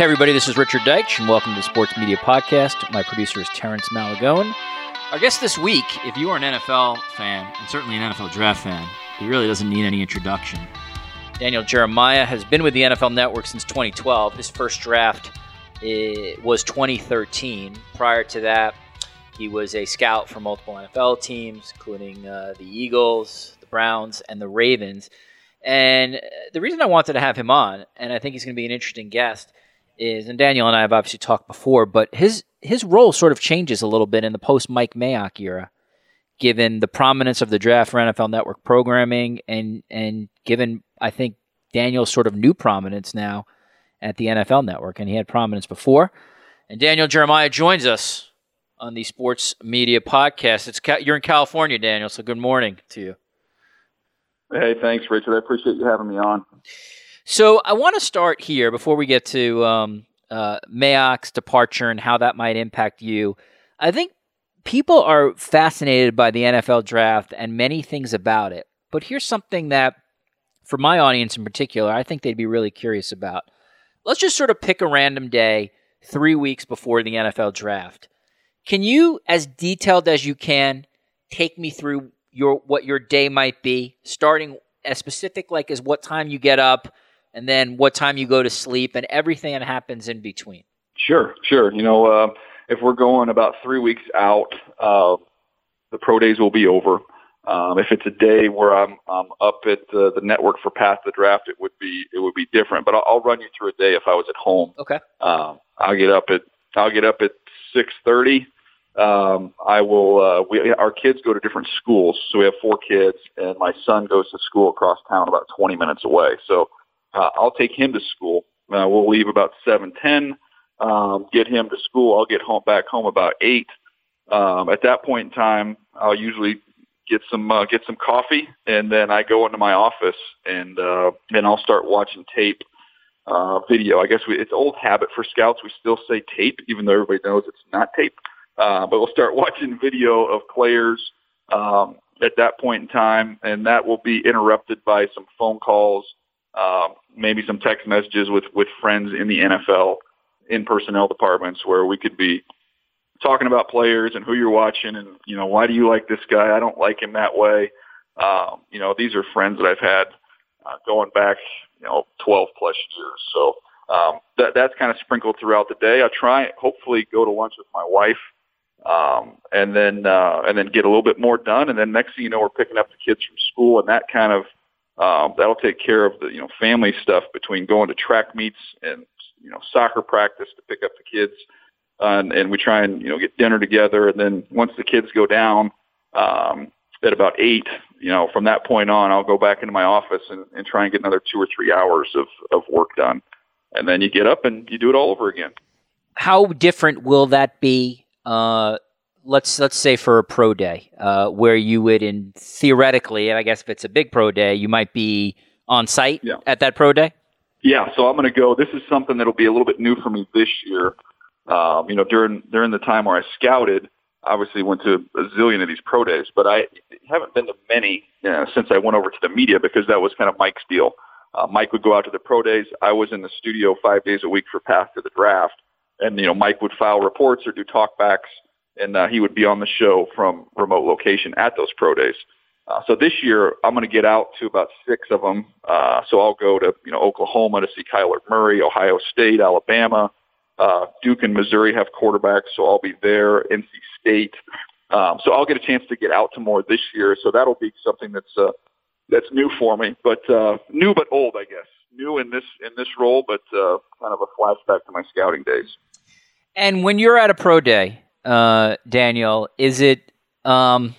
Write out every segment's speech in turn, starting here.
Hey, everybody, this is Richard Deitsch, and welcome to the Sports Media Podcast. My producer is Terrence Malagone. Our guest this week, if you are an NFL fan, and certainly an NFL draft fan, he really doesn't need any introduction. Daniel Jeremiah has been with the NFL Network since 2012. His first draft eh, was 2013. Prior to that, he was a scout for multiple NFL teams, including uh, the Eagles, the Browns, and the Ravens. And uh, the reason I wanted to have him on, and I think he's going to be an interesting guest, is, and Daniel and I have obviously talked before, but his his role sort of changes a little bit in the post Mike Mayock era, given the prominence of the draft for NFL Network programming, and and given I think Daniel's sort of new prominence now at the NFL Network, and he had prominence before. And Daniel Jeremiah joins us on the Sports Media Podcast. It's you're in California, Daniel, so good morning to you. Hey, thanks, Richard. I appreciate you having me on. So I want to start here before we get to um, uh, Mayock's departure and how that might impact you. I think people are fascinated by the NFL draft and many things about it. But here's something that, for my audience in particular, I think they'd be really curious about. Let's just sort of pick a random day three weeks before the NFL draft. Can you, as detailed as you can, take me through your what your day might be, starting as specific like as what time you get up, and then what time you go to sleep and everything that happens in between. Sure, sure. You know, uh, if we're going about three weeks out, uh, the pro days will be over. Um, if it's a day where I'm, I'm up at the, the network for Path the draft, it would be it would be different. But I'll, I'll run you through a day if I was at home. Okay. Um, I'll get up at I'll get up at six thirty. Um, I will. Uh, we our kids go to different schools, so we have four kids, and my son goes to school across town, about twenty minutes away. So uh, I'll take him to school. Uh, we'll leave about seven ten. Um, get him to school. I'll get home back home about eight. Um, at that point in time, I'll usually get some uh, get some coffee, and then I go into my office and uh, and I'll start watching tape, uh, video. I guess we, it's old habit for scouts. We still say tape, even though everybody knows it's not tape. Uh, but we'll start watching video of players um, at that point in time, and that will be interrupted by some phone calls um, maybe some text messages with with friends in the NFL in personnel departments where we could be talking about players and who you're watching and you know why do you like this guy? I don't like him that way. Um, you know these are friends that I've had uh, going back you know 12 plus years. So um, that that's kind of sprinkled throughout the day. I try hopefully go to lunch with my wife. Um, and then uh, and then get a little bit more done, and then next thing you know, we're picking up the kids from school, and that kind of um, that'll take care of the you know family stuff between going to track meets and you know soccer practice to pick up the kids, uh, and, and we try and you know get dinner together. And then once the kids go down um, at about eight, you know from that point on, I'll go back into my office and, and try and get another two or three hours of of work done. And then you get up and you do it all over again. How different will that be? Uh, let's let's say for a pro day, uh, where you would, in theoretically, and I guess if it's a big pro day, you might be on site yeah. at that pro day. Yeah, so I'm going to go. This is something that'll be a little bit new for me this year. Um, you know, during during the time where I scouted, obviously went to a zillion of these pro days, but I haven't been to many you know, since I went over to the media because that was kind of Mike's deal. Uh, Mike would go out to the pro days. I was in the studio five days a week for Path to the Draft, and you know Mike would file reports or do talkbacks and uh, he would be on the show from remote location at those pro days. Uh, so this year, I'm going to get out to about six of them. Uh, so I'll go to you know Oklahoma to see Kyler Murray, Ohio State, Alabama, uh, Duke and Missouri have quarterbacks, so I'll be there. NC State. Um, so I'll get a chance to get out to more this year. So that'll be something that's uh, that's new for me, but uh, new but old, I guess. New in this in this role, but uh, kind of a flashback to my scouting days. And when you're at a pro day, uh, Daniel, is it um,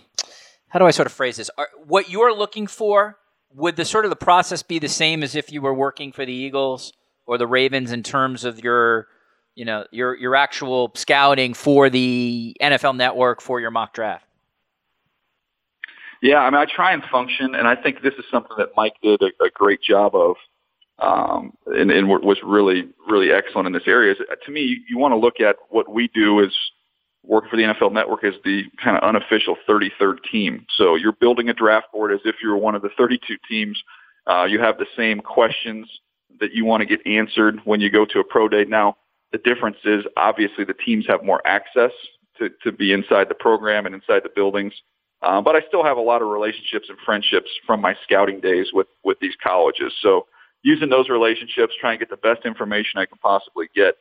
how do I sort of phrase this? Are, what you're looking for would the sort of the process be the same as if you were working for the Eagles or the Ravens in terms of your you know your your actual scouting for the NFL Network for your mock draft? Yeah, I mean, I try and function, and I think this is something that Mike did a, a great job of, um, and, and was really, really excellent in this area. Is, to me, you, you want to look at what we do is work for the NFL Network as the kind of unofficial 33rd team. So you're building a draft board as if you're one of the 32 teams. Uh, you have the same questions that you want to get answered when you go to a pro day. Now, the difference is obviously the teams have more access to, to be inside the program and inside the buildings. Uh, but I still have a lot of relationships and friendships from my scouting days with, with these colleges. So using those relationships, trying to get the best information I can possibly get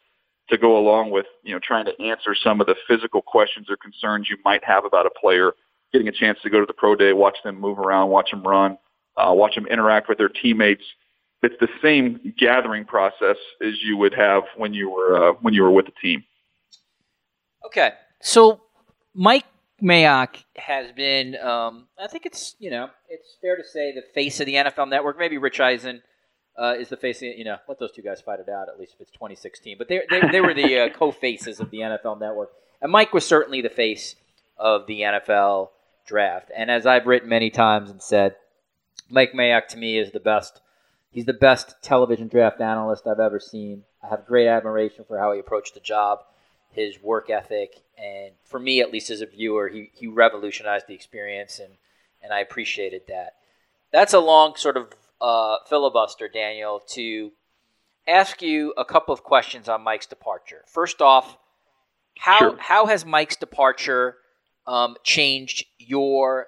to go along with, you know, trying to answer some of the physical questions or concerns you might have about a player, getting a chance to go to the pro day, watch them move around, watch them run, uh, watch them interact with their teammates. It's the same gathering process as you would have when you were uh, when you were with the team. Okay, so Mike Mayock has been, um, I think it's you know it's fair to say the face of the NFL Network. Maybe Rich Eisen uh, is the face. You know, let those two guys fight it out. At least if it's 2016, but they they, they were the uh, co-faces of the NFL Network, and Mike was certainly the face of the NFL draft. And as I've written many times and said, Mike Mayock to me is the best. He's the best television draft analyst I've ever seen. I have great admiration for how he approached the job, his work ethic, and for me, at least as a viewer, he, he revolutionized the experience, and, and I appreciated that. That's a long sort of uh, filibuster, Daniel, to ask you a couple of questions on Mike's departure. First off, how, sure. how has Mike's departure um, changed your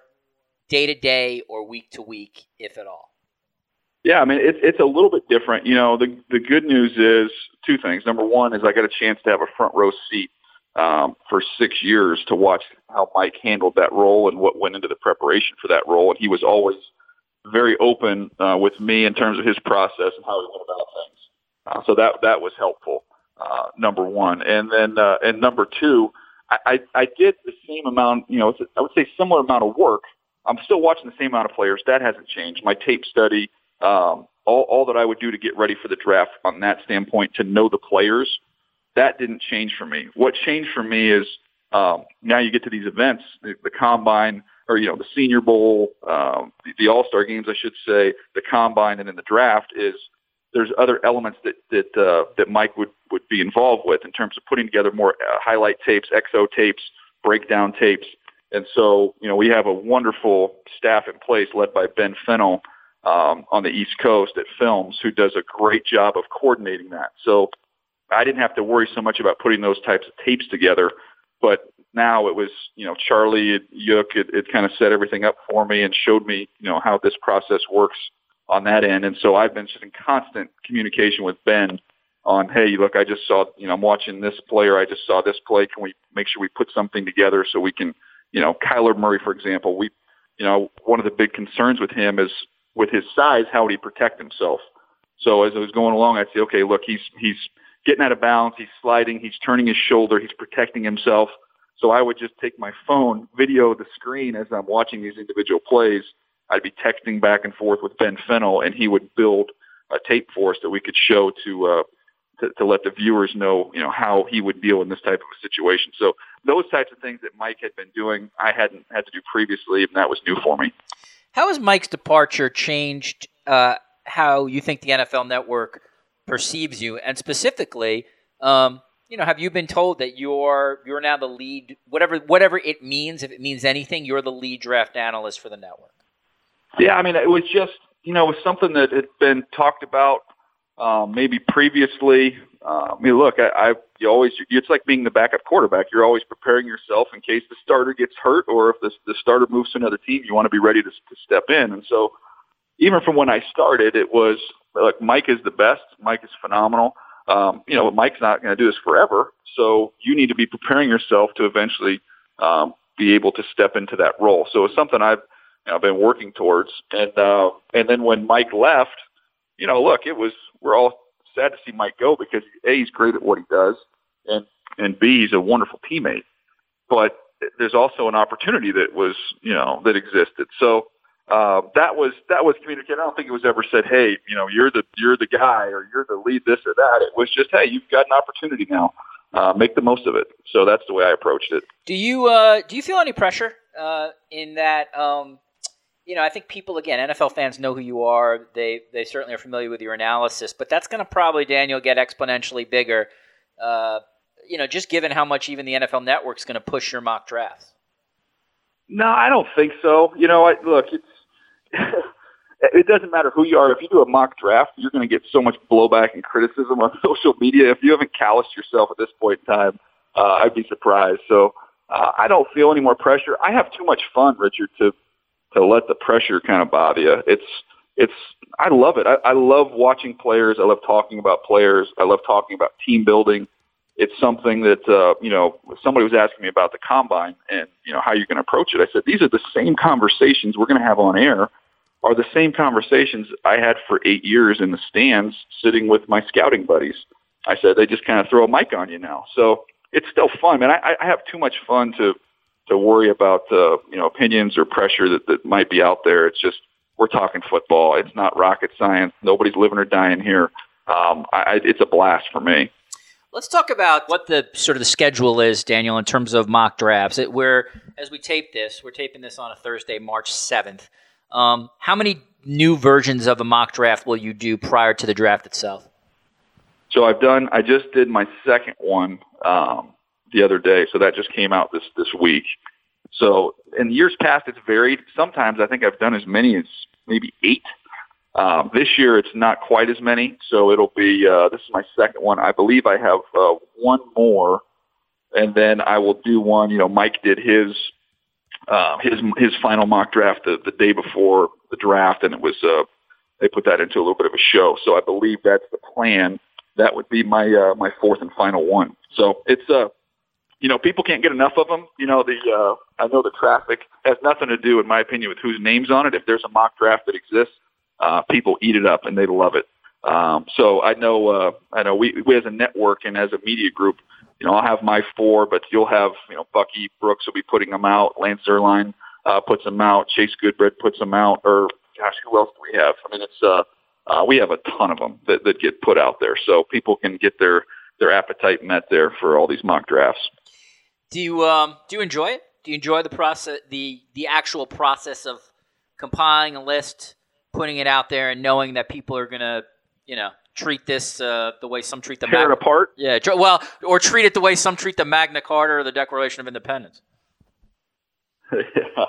day to day or week to week, if at all? Yeah, I mean it's it's a little bit different. You know, the the good news is two things. Number one is I got a chance to have a front row seat um, for six years to watch how Mike handled that role and what went into the preparation for that role, and he was always very open uh, with me in terms of his process and how he went about things. Uh, so that that was helpful. Uh, number one, and then uh, and number two, I, I I did the same amount. You know, I would say similar amount of work I'm still watching the same amount of players. That hasn't changed. My tape study, um, all, all that I would do to get ready for the draft on that standpoint to know the players, that didn't change for me. What changed for me is um, now you get to these events, the, the combine, or you know, the Senior Bowl, um, the, the All Star games, I should say, the combine, and then the draft is there's other elements that that uh, that Mike would would be involved with in terms of putting together more uh, highlight tapes, XO tapes, breakdown tapes, and so, you know, we have a wonderful staff in place led by Ben Fennell um, on the East Coast at Films, who does a great job of coordinating that. So I didn't have to worry so much about putting those types of tapes together. But now it was, you know, Charlie Yook, it, it kind of set everything up for me and showed me, you know, how this process works on that end. And so I've been just in constant communication with Ben on, hey, look, I just saw, you know, I'm watching this player. I just saw this play. Can we make sure we put something together so we can – you know, Kyler Murray, for example, we, you know, one of the big concerns with him is with his size, how would he protect himself? So as I was going along, I'd say, okay, look, he's he's getting out of balance, he's sliding, he's turning his shoulder, he's protecting himself. So I would just take my phone, video the screen as I'm watching these individual plays. I'd be texting back and forth with Ben Fennell, and he would build a tape for us that we could show to uh, to, to let the viewers know, you know, how he would deal in this type of a situation. So those types of things that Mike had been doing, I hadn't had to do previously, and that was new for me. How has Mike's departure changed uh, how you think the NFL Network perceives you, and specifically, um, you know, have you been told that you're you're now the lead, whatever whatever it means, if it means anything, you're the lead draft analyst for the network? Yeah, I mean, it was just you know, it was something that had been talked about um, maybe previously. Uh, I mean, look, I, I you always it's like being the backup quarterback. You're always preparing yourself in case the starter gets hurt or if the the starter moves to another team. You want to be ready to, to step in. And so, even from when I started, it was like Mike is the best. Mike is phenomenal. Um, you know, Mike's not going to do this forever, so you need to be preparing yourself to eventually um, be able to step into that role. So it's something I've you know, been working towards. And uh, and then when Mike left, you know, look, it was we're all sad to see Mike go because a he's great at what he does, and and b he's a wonderful teammate. But there's also an opportunity that was you know that existed. So uh, that was that was communicated. I don't think it was ever said, hey, you know, you're the you're the guy or you're the lead this or that. It was just, hey, you've got an opportunity now. Uh, make the most of it. So that's the way I approached it. Do you uh, do you feel any pressure uh, in that? Um, you know, I think people again, NFL fans know who you are. They they certainly are familiar with your analysis, but that's going to probably Daniel get exponentially bigger. Uh, you know, just given how much even the NFL Network is going to push your mock drafts. No, I don't think so. You know, I, look, it's it doesn't matter who you are. If you do a mock draft, you're going to get so much blowback and criticism on social media. If you haven't calloused yourself at this point in time, uh, I'd be surprised. So uh, I don't feel any more pressure. I have too much fun, Richard, to to let the pressure kind of bother you. It's it's I love it. I, I love watching players. I love talking about players. I love talking about team building. It's something that uh, you know somebody was asking me about the combine and you know how you're going to approach it. I said these are the same conversations we're going to have on air. Are the same conversations I had for eight years in the stands, sitting with my scouting buddies. I said they just kind of throw a mic on you now. So it's still fun, man. I, I have too much fun to to worry about uh, you know opinions or pressure that that might be out there. It's just we're talking football. It's not rocket science. Nobody's living or dying here. Um, I, it's a blast for me. Let's talk about what the sort of the schedule is, Daniel, in terms of mock drafts. It, we're as we tape this, we're taping this on a Thursday, March seventh. Um, how many new versions of a mock draft will you do prior to the draft itself? So I've done. I just did my second one um, the other day. So that just came out this this week. So in years past, it's varied. Sometimes I think I've done as many as maybe eight. Um, this year, it's not quite as many. So it'll be. Uh, this is my second one. I believe I have uh, one more, and then I will do one. You know, Mike did his uh, his his final mock draft the, the day before the draft, and it was uh, they put that into a little bit of a show. So I believe that's the plan that would be my uh, my fourth and final one. So it's uh you know people can't get enough of them. You know the uh, I know the traffic has nothing to do, in my opinion, with whose names on it. If there's a mock draft that exists, uh, people eat it up and they love it. Um, so I know uh, I know we, we as a network and as a media group, you know I'll have my four, but you'll have you know Bucky Brooks will be putting them out. Lance Zierlein uh, puts them out. Chase Goodbread puts them out. Or gosh, who else do we have? I mean, it's uh, uh, we have a ton of them that, that get put out there, so people can get their their appetite met there for all these mock drafts. Do you um, do you enjoy it? Do you enjoy the process, the the actual process of compiling a list, putting it out there, and knowing that people are gonna, you know, treat this uh, the way some treat the tear Mag- it apart? Yeah, well, or treat it the way some treat the Magna Carta or the Declaration of Independence. yeah.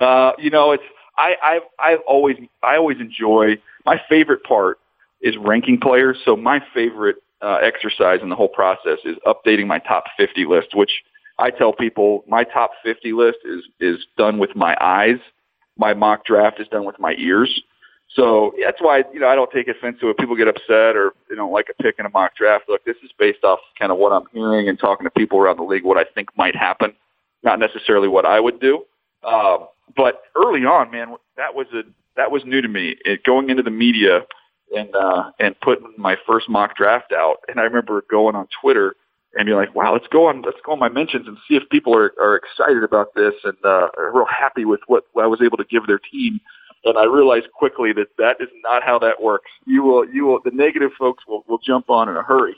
Uh, you know, it's I I've I've always I always enjoy my favorite part is ranking players. So my favorite uh, exercise in the whole process is updating my top 50 list, which I tell people my top 50 list is is done with my eyes. My mock draft is done with my ears. So that's why you know I don't take offense to it. People get upset or they don't like a pick in a mock draft. Look, this is based off kind of what I'm hearing and talking to people around the league, what I think might happen, not necessarily what I would do. Um, but early on, man, that was a that was new to me. It, going into the media and uh, and putting my first mock draft out, and I remember going on Twitter and be like, wow, let's go on let's go on my mentions and see if people are, are excited about this and uh, are real happy with what I was able to give their team. And I realized quickly that that is not how that works. You will you will the negative folks will will jump on in a hurry.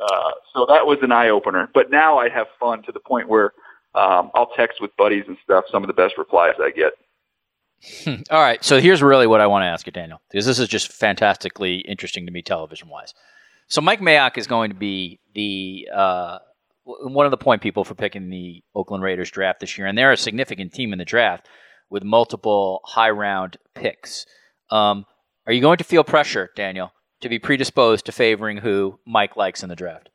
Uh, so that was an eye opener. But now I have fun to the point where um, I'll text with buddies and stuff. Some of the best replies I get. Hmm. All right. So here's really what I want to ask you, Daniel, because this is just fantastically interesting to me television wise. So Mike Mayock is going to be the uh, one of the point people for picking the Oakland Raiders draft this year, and they're a significant team in the draft with multiple high round picks. Um, are you going to feel pressure, Daniel, to be predisposed to favoring who Mike likes in the draft?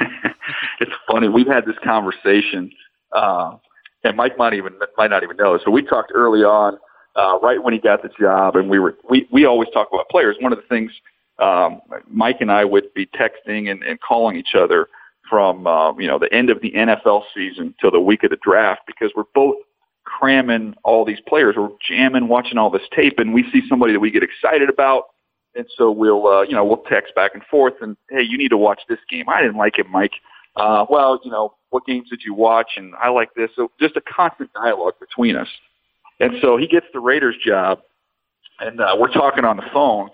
it's funny. We've had this conversation. Uh, and Mike might even might not even know. So we talked early on, uh, right when he got the job, and we were we we always talk about players. One of the things um, Mike and I would be texting and, and calling each other from uh, you know the end of the NFL season till the week of the draft because we're both cramming all these players. We're jamming, watching all this tape, and we see somebody that we get excited about. And so we'll, uh, you know, we'll text back and forth and, hey, you need to watch this game. I didn't like it, Mike uh, well, you know, what games did you watch? And I like this. So just a constant dialogue between us. And so he gets the Raiders job, and uh, we're talking on the phone,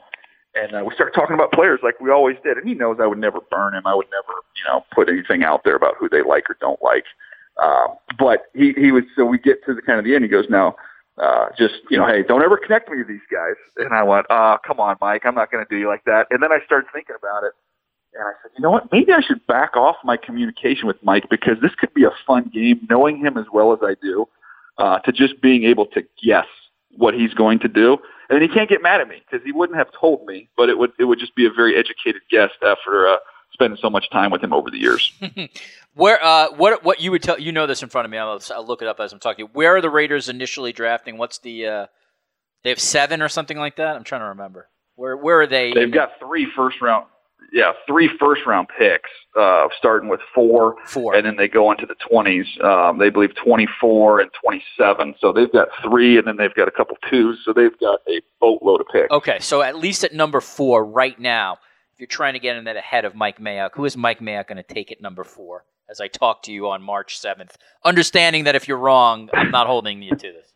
and uh, we start talking about players like we always did. And he knows I would never burn him. I would never, you know, put anything out there about who they like or don't like. Um, but he he was so we get to the kind of the end. He goes, now, uh, just you know, hey, don't ever connect me to these guys. And I went, uh, come on, Mike, I'm not going to do you like that. And then I started thinking about it. And I said, you know what? Maybe I should back off my communication with Mike because this could be a fun game, knowing him as well as I do, uh, to just being able to guess what he's going to do. And he can't get mad at me because he wouldn't have told me, but it would it would just be a very educated guess after uh, spending so much time with him over the years. Where uh, what what you would tell you know this in front of me? I'll, I'll look it up as I'm talking. Where are the Raiders initially drafting? What's the uh, they have seven or something like that? I'm trying to remember. Where where are they? They've got three first round yeah, three first round picks, uh, starting with four, four, and then they go into the twenties. Um, they believe twenty four and twenty seven. So they've got three, and then they've got a couple twos. So they've got a boatload of picks. Okay, so at least at number four right now, if you're trying to get in that ahead of Mike Mayock, who is Mike Mayock going to take at number four? As I talk to you on March seventh, understanding that if you're wrong, I'm not holding you to this.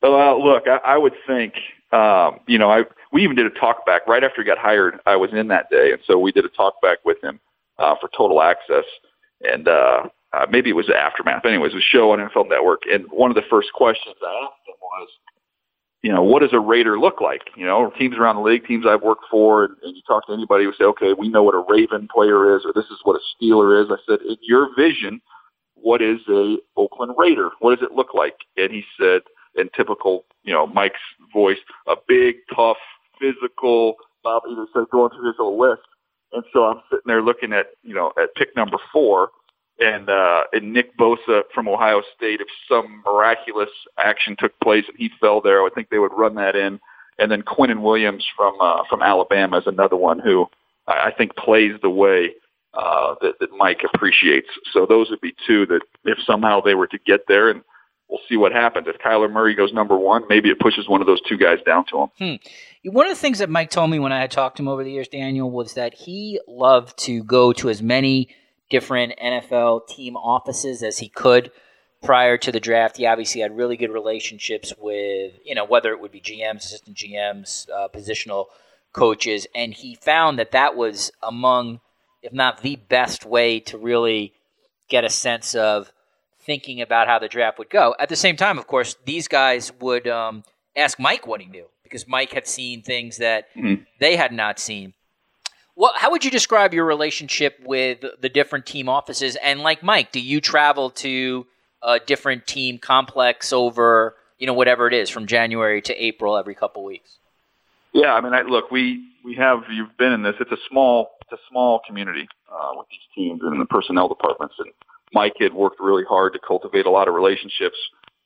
Well, look, I, I would think, um, you know, I we even did a talk back right after he got hired. I was in that day, and so we did a talk back with him uh, for Total Access, and uh, uh, maybe it was the aftermath. Anyways, it a show on NFL Network, and one of the first questions I asked him was, you know, what does a Raider look like? You know, teams around the league, teams I've worked for, and, and you talk to anybody who say, okay, we know what a Raven player is, or this is what a Steeler is. I said, in your vision, what is a Oakland Raider? What does it look like? And he said, in typical, you know, Mike's voice, a big, tough, physical. Bob even said going through his whole list, and so I'm sitting there looking at you know at pick number four, and uh, and Nick Bosa from Ohio State. If some miraculous action took place and he fell there, I think they would run that in. And then Quinnen Williams from uh, from Alabama is another one who I, I think plays the way uh, that, that Mike appreciates. So those would be two that if somehow they were to get there and we'll see what happens. If Kyler Murray goes number one, maybe it pushes one of those two guys down to him. Hmm. One of the things that Mike told me when I had talked to him over the years, Daniel, was that he loved to go to as many different NFL team offices as he could prior to the draft. He obviously had really good relationships with, you know, whether it would be GMs, assistant GMs, uh, positional coaches, and he found that that was among, if not the best way to really get a sense of thinking about how the draft would go. At the same time, of course, these guys would um, ask Mike what he knew because Mike had seen things that mm-hmm. they had not seen. Well, how would you describe your relationship with the different team offices? And like Mike, do you travel to a different team complex over, you know, whatever it is from January to April every couple weeks? Yeah, I mean, I, look, we we have you've been in this. It's a small it's a small community uh, with these teams and the personnel departments, and Mike had worked really hard to cultivate a lot of relationships.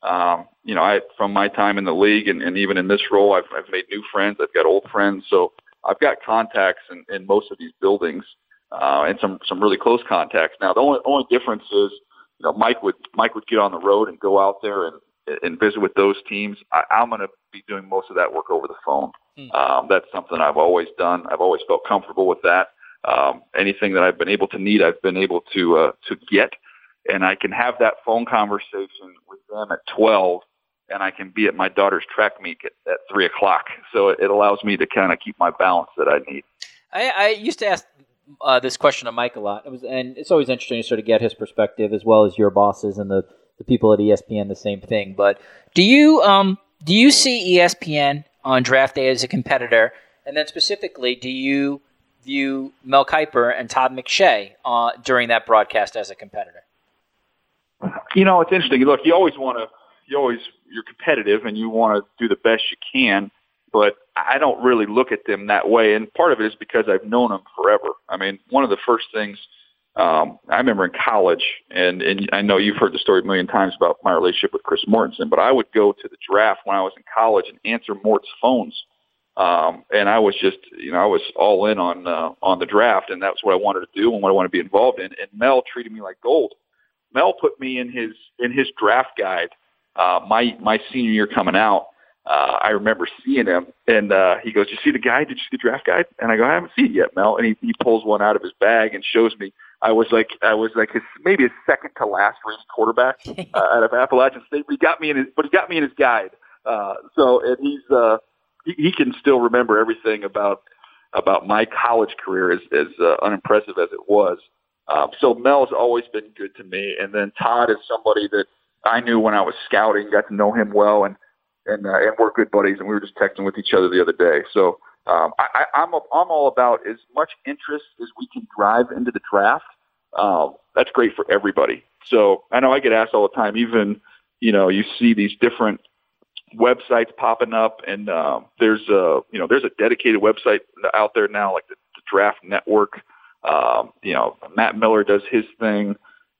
Um, you know, I from my time in the league and, and even in this role, I've, I've made new friends. I've got old friends, so I've got contacts in, in most of these buildings uh, and some some really close contacts. Now, the only only difference is, you know, Mike would Mike would get on the road and go out there and and visit with those teams. I, I'm going to be doing most of that work over the phone. Hmm. Um, that's something I've always done. I've always felt comfortable with that. Um, anything that I've been able to need, I've been able to uh, to get and I can have that phone conversation with them at 12 and I can be at my daughter's track meet at, at three o'clock. So it, it allows me to kind of keep my balance that I need. I, I used to ask uh, this question of Mike a lot. It was, and it's always interesting to sort of get his perspective as well as your bosses and the, the people at ESPN, the same thing. But do you, um, do you see ESPN on draft day as a competitor? And then specifically, do you view Mel Kiper and Todd McShay uh, during that broadcast as a competitor? You know, it's interesting. Look, you always want to, you always, you're competitive and you want to do the best you can, but I don't really look at them that way. And part of it is because I've known them forever. I mean, one of the first things, um, I remember in college, and, and I know you've heard the story a million times about my relationship with Chris Mortensen, but I would go to the draft when I was in college and answer Mort's phones. Um, and I was just, you know, I was all in on, uh, on the draft and that's what I wanted to do and what I wanted to be involved in. And Mel treated me like gold. Mel put me in his in his draft guide. Uh, my my senior year coming out, uh, I remember seeing him, and uh, he goes, you see the guide? Did you see the draft guide?" And I go, "I haven't seen it yet, Mel." And he he pulls one out of his bag and shows me. I was like, I was like his maybe his second to last rated quarterback uh, out of Appalachian State. But he got me in his, but he got me in his guide. Uh, so and he's uh, he, he can still remember everything about about my college career, as as uh, unimpressive as it was. Um, so Mel's always been good to me, and then Todd is somebody that I knew when I was scouting, got to know him well, and and uh, and we're good buddies, and we were just texting with each other the other day. So um, I, I'm a, I'm all about as much interest as we can drive into the draft. Um, that's great for everybody. So I know I get asked all the time. Even you know you see these different websites popping up, and um, there's a you know there's a dedicated website out there now, like the, the Draft Network. Um, you know, Matt Miller does his thing,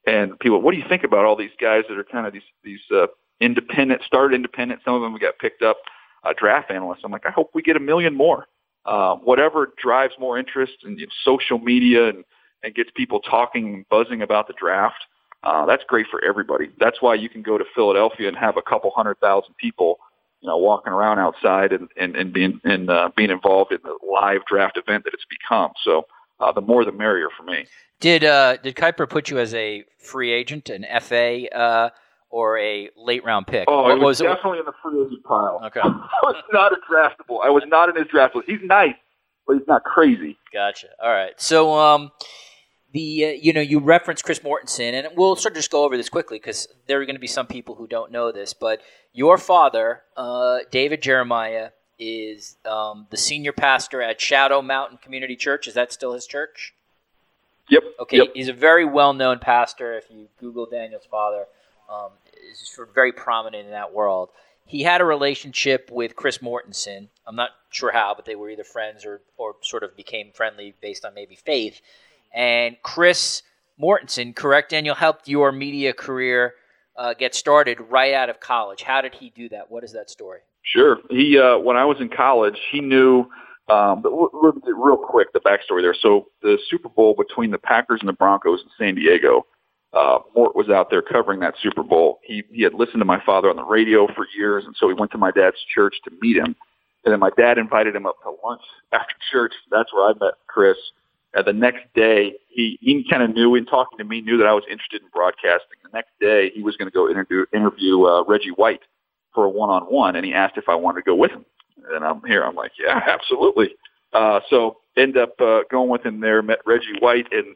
and people, what do you think about all these guys that are kind of these these uh, independent, started independent? Some of them got picked up uh, draft analysts. I'm like, I hope we get a million more. Uh, whatever drives more interest in you know, social media and, and gets people talking and buzzing about the draft. Uh, that's great for everybody. That's why you can go to Philadelphia and have a couple hundred thousand people, you know, walking around outside and, and, and being and uh, being involved in the live draft event that it's become. So uh, the more the merrier for me. Did uh, did Kiper put you as a free agent, an FA, uh, or a late round pick? Oh, What it was, it? definitely in the free agent pile. Okay. I was not a draftable. I was not in his draft list. He's nice, but he's not crazy. Gotcha. All right. So, um, the uh, you know you referenced Chris Mortensen, and we'll sort of just go over this quickly because there are going to be some people who don't know this. But your father, uh, David Jeremiah, is um, the senior pastor at Shadow Mountain Community Church. Is that still his church? Yep. Okay, Yep. he's a very well-known pastor. If you Google Daniel's father, um, is sort of very prominent in that world. He had a relationship with Chris Mortensen. I'm not sure how, but they were either friends or, or sort of became friendly based on maybe faith. And Chris Mortensen, correct, Daniel, helped your media career uh, get started right out of college. How did he do that? What is that story? Sure. He uh, when I was in college, he knew. Um, but we'll real quick the backstory there. So the Super Bowl between the Packers and the Broncos in San Diego, uh, Mort was out there covering that Super Bowl. He he had listened to my father on the radio for years, and so he went to my dad's church to meet him. And then my dad invited him up to lunch after church. That's where I met Chris. And the next day, he he kind of knew in talking to me knew that I was interested in broadcasting. The next day, he was going to go interview interview uh, Reggie White for a one-on-one, and he asked if I wanted to go with him. And I'm here. I'm like, yeah, absolutely. Uh, so end up uh, going with him there. Met Reggie White, and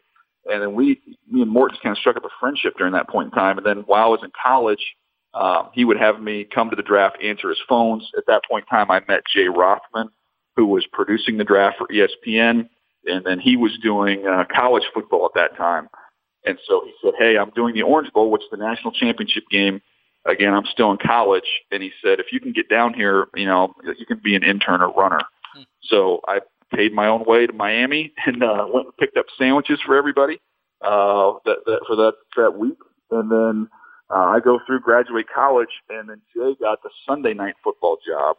and then we, me and Morton, kind of struck up a friendship during that point in time. And then while I was in college, um, he would have me come to the draft, answer his phones. At that point in time, I met Jay Rothman, who was producing the draft for ESPN, and then he was doing uh, college football at that time. And so he said, "Hey, I'm doing the Orange Bowl, which is the national championship game." Again, I'm still in college, and he said, "If you can get down here, you know, you can be an intern or runner." Hmm. So I paid my own way to Miami and uh, went and picked up sandwiches for everybody uh, that, that for that that week, and then uh, I go through graduate college, and then Jay got the Sunday night football job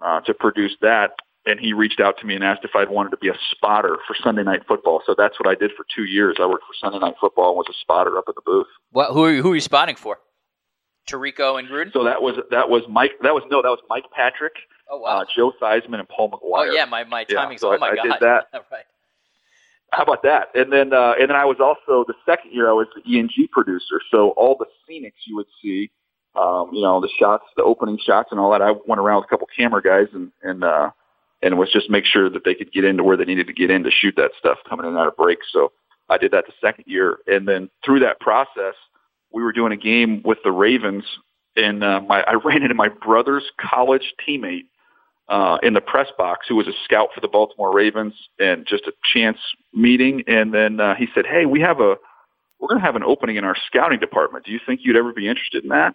uh, to produce that, and he reached out to me and asked if I'd wanted to be a spotter for Sunday night football. So that's what I did for two years. I worked for Sunday night football and was a spotter up at the booth. What, who, are you, who are you spotting for? Tirico and Gruden? So that was that was Mike. That was no, that was Mike Patrick, Oh, wow. uh, Joe Theismann, and Paul Maguire. oh, yeah, my, my Yeah, timing's, so oh, my I- I did that. right. How about that? And then uh, and then I was also the second year I was the ENG producer. So all the scenics you would see, um, you know, the shots, the opening shots, and all that. I went around with a couple camera guys and and uh, and was just make sure that they could get into where they needed to get in to shoot that stuff coming in and out of breaks. So I did that the second year, and then through that process, we were doing a game with the Ravens, and uh, my I ran into my brother's college teammate uh, in the press box who was a scout for the Baltimore Ravens and just a chance meeting. And then uh, he said, "Hey, we have a we're going to have an opening in our scouting department. Do you think you'd ever be interested in that?"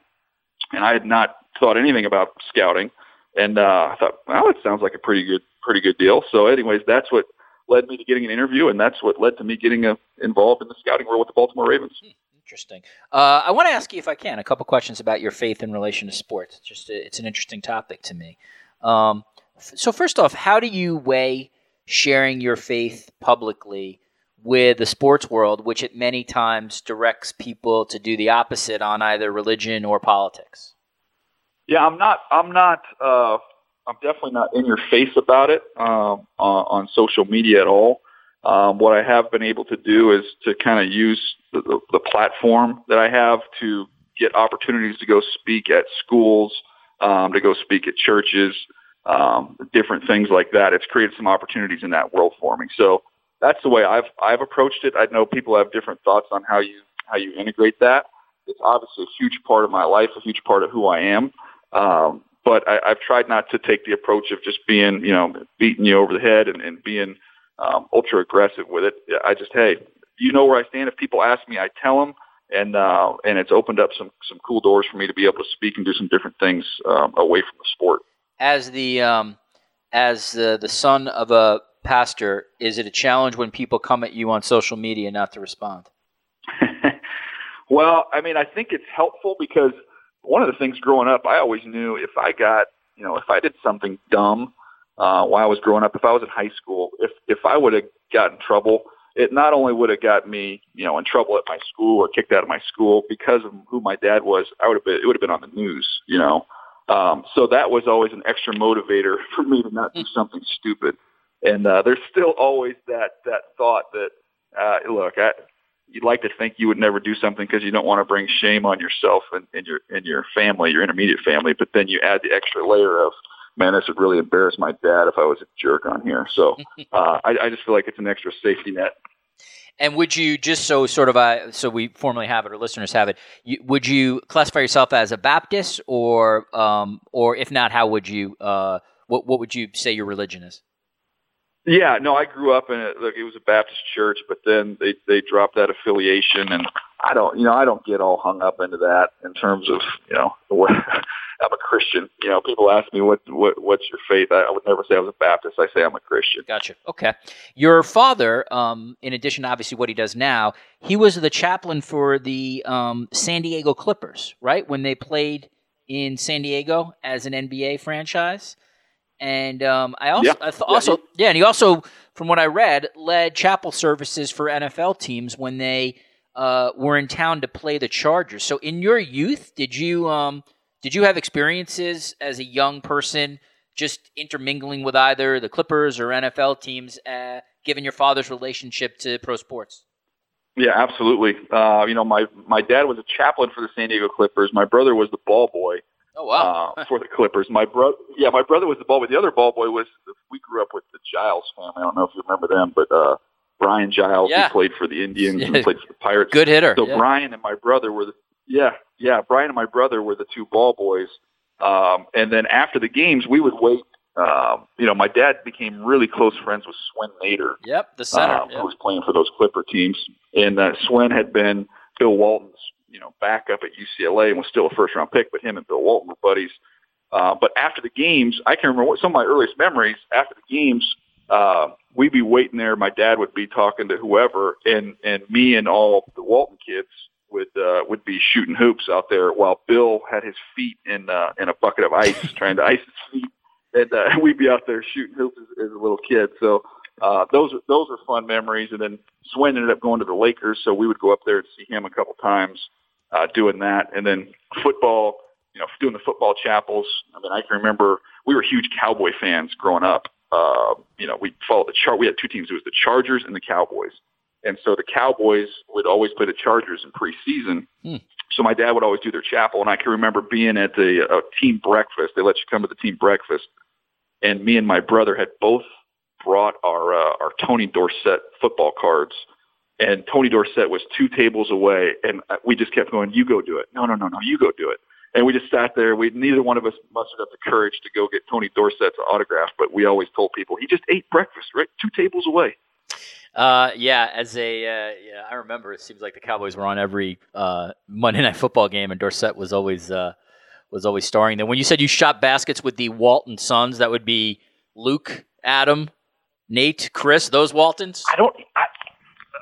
And I had not thought anything about scouting, and uh, I thought, "Well, it sounds like a pretty good pretty good deal." So, anyways, that's what led me to getting an interview, and that's what led to me getting uh involved in the scouting world with the Baltimore Ravens. Interesting. Uh, I want to ask you, if I can, a couple questions about your faith in relation to sports. It's just it's an interesting topic to me. Um, f- so first off, how do you weigh sharing your faith publicly with the sports world, which at many times directs people to do the opposite on either religion or politics? Yeah, I'm not. I'm not. Uh, I'm definitely not in your face about it um, on, on social media at all. Um, what I have been able to do is to kind of use the, the, the platform that I have to get opportunities to go speak at schools, um, to go speak at churches, um, different things like that. It's created some opportunities in that world for me. So that's the way I've I've approached it. I know people have different thoughts on how you how you integrate that. It's obviously a huge part of my life, a huge part of who I am. Um, but I, I've tried not to take the approach of just being, you know, beating you over the head and, and being um, ultra aggressive with it. I just, hey, you know where I stand. If people ask me, I tell them. and uh, and it's opened up some some cool doors for me to be able to speak and do some different things um, away from the sport. As the um, as the the son of a pastor, is it a challenge when people come at you on social media not to respond? well, I mean, I think it's helpful because one of the things growing up, I always knew if I got, you know, if I did something dumb uh, while I was growing up, if I was in high school, if if I would have gotten in trouble, it not only would have got me, you know, in trouble at my school or kicked out of my school because of who my dad was, I would have been, it would have been on the news, you know. Um, so that was always an extra motivator for me to not do something stupid. And uh, there's still always that that thought that, uh, look, I, you'd like to think you would never do something because you don't want to bring shame on yourself and, and your and your family, your intermediate family. But then you add the extra layer of, man, this would really embarrass my dad if I was a jerk on here. So uh, I, I just feel like it's an extra safety net. And would you just so sort of uh, so we formally have it or listeners have it? You, would you classify yourself as a Baptist or um, or if not, how would you uh, what what would you say your religion is? Yeah, no, I grew up in it. Look, it was a Baptist church, but then they they dropped that affiliation, and I don't, you know, I don't get all hung up into that in terms of, you know, what, I'm a Christian. You know, people ask me what what what's your faith. I, I would never say I was a Baptist. I say I'm a Christian. Gotcha. Okay. Your father, um, in addition, to obviously, what he does now, he was the chaplain for the um, San Diego Clippers, right? When they played in San Diego as an NBA franchise. And um, I also, yeah. I th- also, yeah, and he also, from what I read, led chapel services for NFL teams when they uh, were in town to play the Chargers. So, in your youth, did you um, did you have experiences as a young person just intermingling with either the Clippers or NFL teams, uh, given your father's relationship to pro sports? Yeah, absolutely. Uh, you know, my my dad was a chaplain for the San Diego Clippers. My brother was the ball boy. Oh wow! uh, for the Clippers, my brother, yeah, my brother was the ball boy. The other ball boy was we grew up with the Giles family. I don't know if you remember them, but uh, Brian Giles, yeah. he played for the Indians yeah. and played for the Pirates. Good hitter. So yeah. Brian and my brother were the yeah yeah Brian and my brother were the two ball boys. Um, and then after the games, we would wait. Um, you know, my dad became really close friends with Swen Nater. Yep, the center um, yep. who was playing for those Clipper teams, and uh, Swen had been Bill Walton's you know backup at UCLA and was still a first round pick, but him and Bill Walton were buddies. Uh, but after the games, I can remember what some of my earliest memories. After the games, uh, we'd be waiting there. My dad would be talking to whoever, and and me and all the Walton kids would uh, would be shooting hoops out there while Bill had his feet in uh, in a bucket of ice, trying to ice his feet, and uh, we'd be out there shooting hoops as, as a little kid. So uh, those those are fun memories. And then Swen ended up going to the Lakers, so we would go up there and see him a couple times uh, doing that. And then football you know, doing the football chapels. I mean, I can remember we were huge Cowboy fans growing up. Uh, you know, we followed the chart. We had two teams. It was the Chargers and the Cowboys. And so the Cowboys would always play the Chargers in preseason. Hmm. So my dad would always do their chapel. And I can remember being at the uh, team breakfast. They let you come to the team breakfast. And me and my brother had both brought our, uh, our Tony Dorsett football cards. And Tony Dorsett was two tables away. And uh, we just kept going, you go do it. No, no, no, no, you go do it. And we just sat there. We neither one of us mustered up the courage to go get Tony Dorsett's autograph, but we always told people he just ate breakfast right two tables away. Uh, yeah, as a uh, yeah, I remember it seems like the Cowboys were on every uh, Monday Night Football game, and Dorsett was always uh, was always starring Then When you said you shot baskets with the Walton sons, that would be Luke, Adam, Nate, Chris. Those Waltons. I don't. I,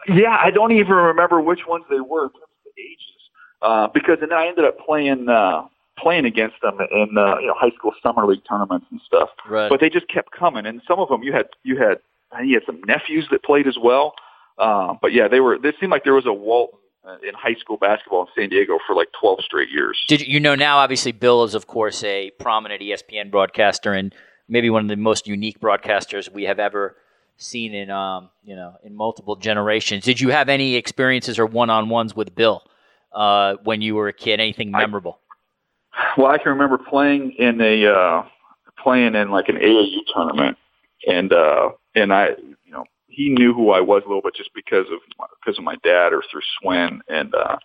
yeah, I don't even remember which ones they were The uh, because then I ended up playing uh, playing against them in uh, you know high school summer league tournaments and stuff. Right. But they just kept coming, and some of them you had you had you had some nephews that played as well. Uh, but yeah, they were. It seemed like there was a Walton uh, in high school basketball in San Diego for like 12 straight years. Did you know now? Obviously, Bill is of course a prominent ESPN broadcaster and maybe one of the most unique broadcasters we have ever seen in um, you know in multiple generations. Did you have any experiences or one on ones with Bill? uh, when you were a kid? Anything memorable? I, well, I can remember playing in a uh, playing in like an AAU tournament, and uh, and I, you know, he knew who I was a little bit just because of because of my dad or through Swen and uh,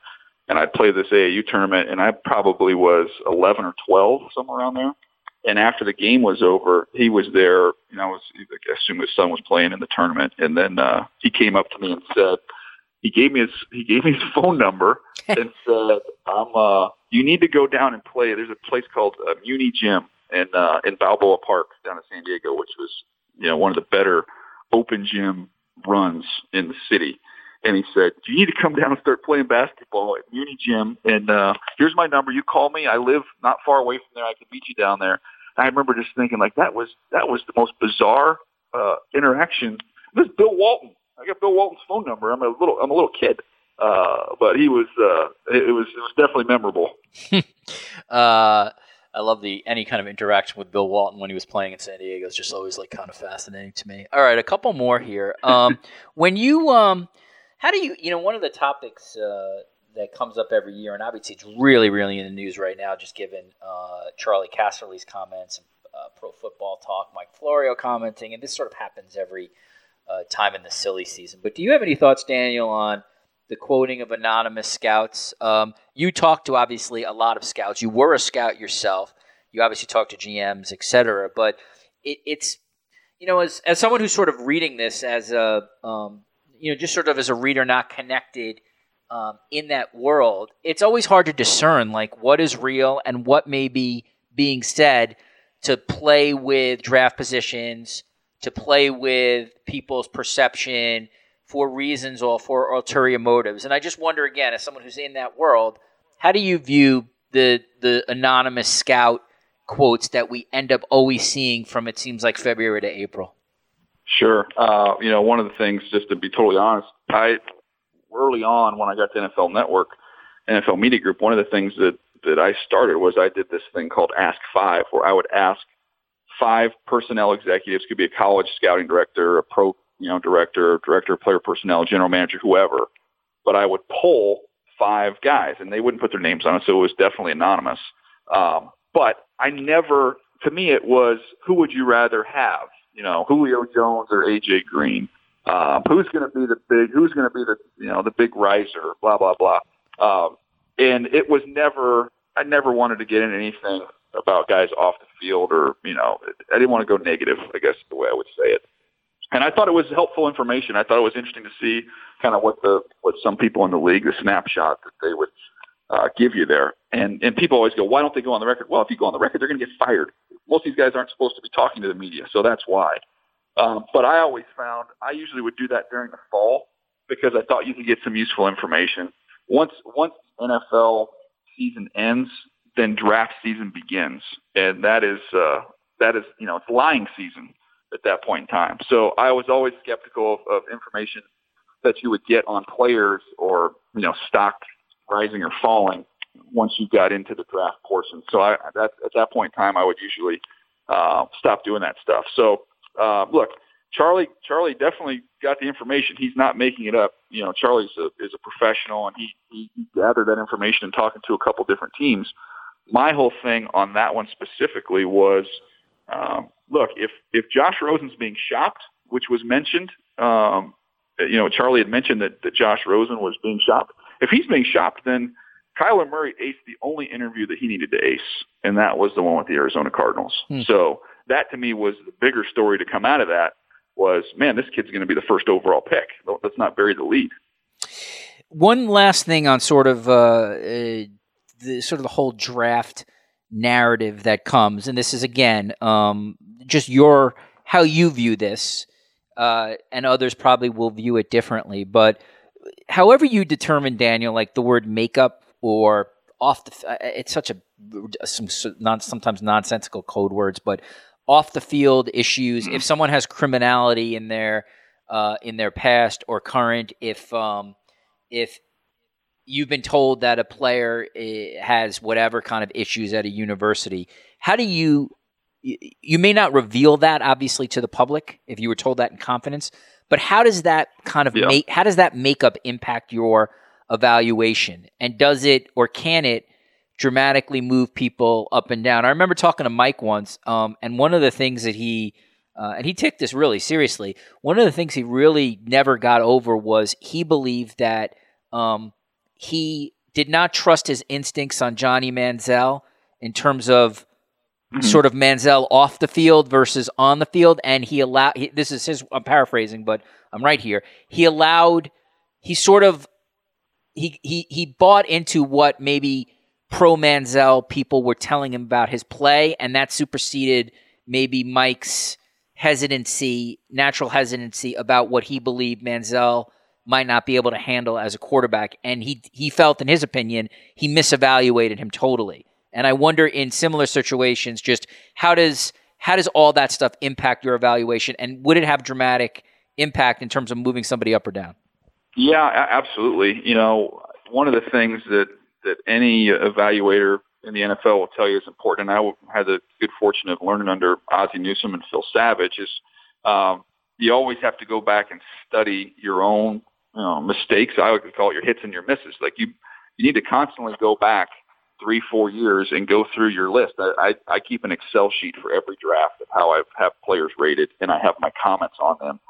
and I played this AAU tournament, and I probably was 11 or 12, somewhere around there. And after the game was over, he was there. You know, I, was, I assume his son was playing in the tournament, and then uh, he came up to me and said, he gave me his he gave me his phone number and said, "I'm uh, you need to go down and play. There's a place called uh, Muni Gym in uh, in Balboa Park down in San Diego, which was you know one of the better open gym runs in the city." And he said, "You need to come down and start playing basketball at Muni Gym. And uh, here's my number. You call me. I live not far away from there. I can meet you down there." I remember just thinking like that was that was the most bizarre uh, interaction. This is Bill Walton. I got Bill Walton's phone number. I'm a little I'm a little kid, uh, but he was uh, it, it was it was definitely memorable. uh, I love the any kind of interaction with Bill Walton when he was playing in San Diego. is just always like kind of fascinating to me. All right, a couple more here. Um, when you um, how do you you know one of the topics uh, that comes up every year, and obviously it's really really in the news right now, just given uh, Charley Casserly's comments, uh, Pro Football Talk, Mike Florio commenting, and this sort of happens every uh, time in the silly season. But do you have any thoughts, Daniel, on the quoting of anonymous scouts? Um, you talked to obviously a lot of scouts. You were a scout yourself. You obviously talked to GMs, etc. But it, it's you know, as as someone who's sort of reading this as a um, you know, just sort of as a reader not connected um, in that world, it's always hard to discern like what is real and what may be being said to play with draft positions, to play with people's perception for reasons or for ulterior motives. And I just wonder again, as someone who's in that world, how do you view the the anonymous scout quotes that we end up always seeing from it seems like February to April? Sure. Uh, you know, one of the things, just to be totally honest, I early on when I got to NFL Network, NFL Media Group, one of the things that that I started was I did this thing called Ask Five, where I would ask five personnel executives, could be a college scouting director, a pro, you know, director, director of player personnel, general manager, whoever. But I would poll five guys, and they wouldn't put their names on it, so it was definitely anonymous. Um, but I never, to me, it was who would you rather have? You know, Julio Jones or AJ Green? Um, who's going to be the big? Who's going to be the you know the big riser? Blah blah blah. Um, and it was never. I never wanted to get into anything about guys off the field or, you know, I didn't want to go negative, I guess is the way I would say it. And I thought it was helpful information. I thought it was interesting to see kind of what the, what some people in the league, the snapshot that they would uh, give you there. And, and people always go, why don't they go on the record? Well, if you go on the record, they're going to get fired. Most of these guys aren't supposed to be talking to the media. So that's why. Um, but I always found I usually would do that during the fall because I thought you could get some useful information. Once once NFL season ends, then draft season begins, and that is uh, that is you know it's lying season at that point in time. So I was always skeptical of, of information that you would get on players or you know stock rising or falling once you got into the draft portion. So I that at that point in time I would usually uh, stop doing that stuff. So uh, look, Charley Charley definitely got the information. He's not making it up. You know, Charley's a, is a professional, and he, he gathered that information and talking to a couple different teams my whole thing on that one specifically was, um, look, if if Josh Rosen's being shopped, which was mentioned, um, you know, Charley had mentioned that, that Josh Rosen was being shopped. If he's being shopped, then Kyler Murray aced the only interview that he needed to ace, and that was the one with the Arizona Cardinals. Hmm. So that to me was the bigger story to come out of that was, man, this kid's going to be the first overall pick. Let's not bury the lead. One last thing on sort of uh, the sort of the whole draft narrative that comes, and this is again um, just your how you view this, uh, and others probably will view it differently. But however you determine Daniel, like the word makeup or off the, uh, it's such a some non, sometimes nonsensical code words, but off the field issues. If someone has criminality in their uh, in their past or current, if um, if you've been told that a player eh, has whatever kind of issues at a university. How do you you may not reveal that obviously to the public if you were told that in confidence, but how does that kind of yeah. make how does that makeup impact your evaluation? And does it or can it dramatically move people up and down? I remember talking to Mike once, um, and one of the things that he uh, and he took this really seriously. One of the things he really never got over was he believed that um, he did not trust his instincts on Johnny Manziel in terms of mm-hmm. sort of Manziel off the field versus on the field, and he allowed. He, this is his. I'm paraphrasing, but I'm right here. He allowed he sort of he he he bought into what maybe pro Manziel people were telling him about his play, and that superseded maybe Mike's hesitancy, natural hesitancy about what he believed Manziel might not be able to handle as a quarterback. And he he felt, in his opinion, he misevaluated him totally. And I wonder in similar situations, just how does how does all that stuff impact your evaluation, and would it have dramatic impact in terms of moving somebody up or down? Yeah, absolutely. You know, one of the things that that any evaluator in the NFL will tell you is important, and I had the good fortune of learning under Ozzie Newsome and Phil Savage, is um, you always have to go back and study your own you know, mistakes. I would call it your hits and your misses. Like you, you need to constantly go back three, four years and go through your list. I, I, I keep an Excel sheet for every draft of how I have players rated, and I have my comments on them.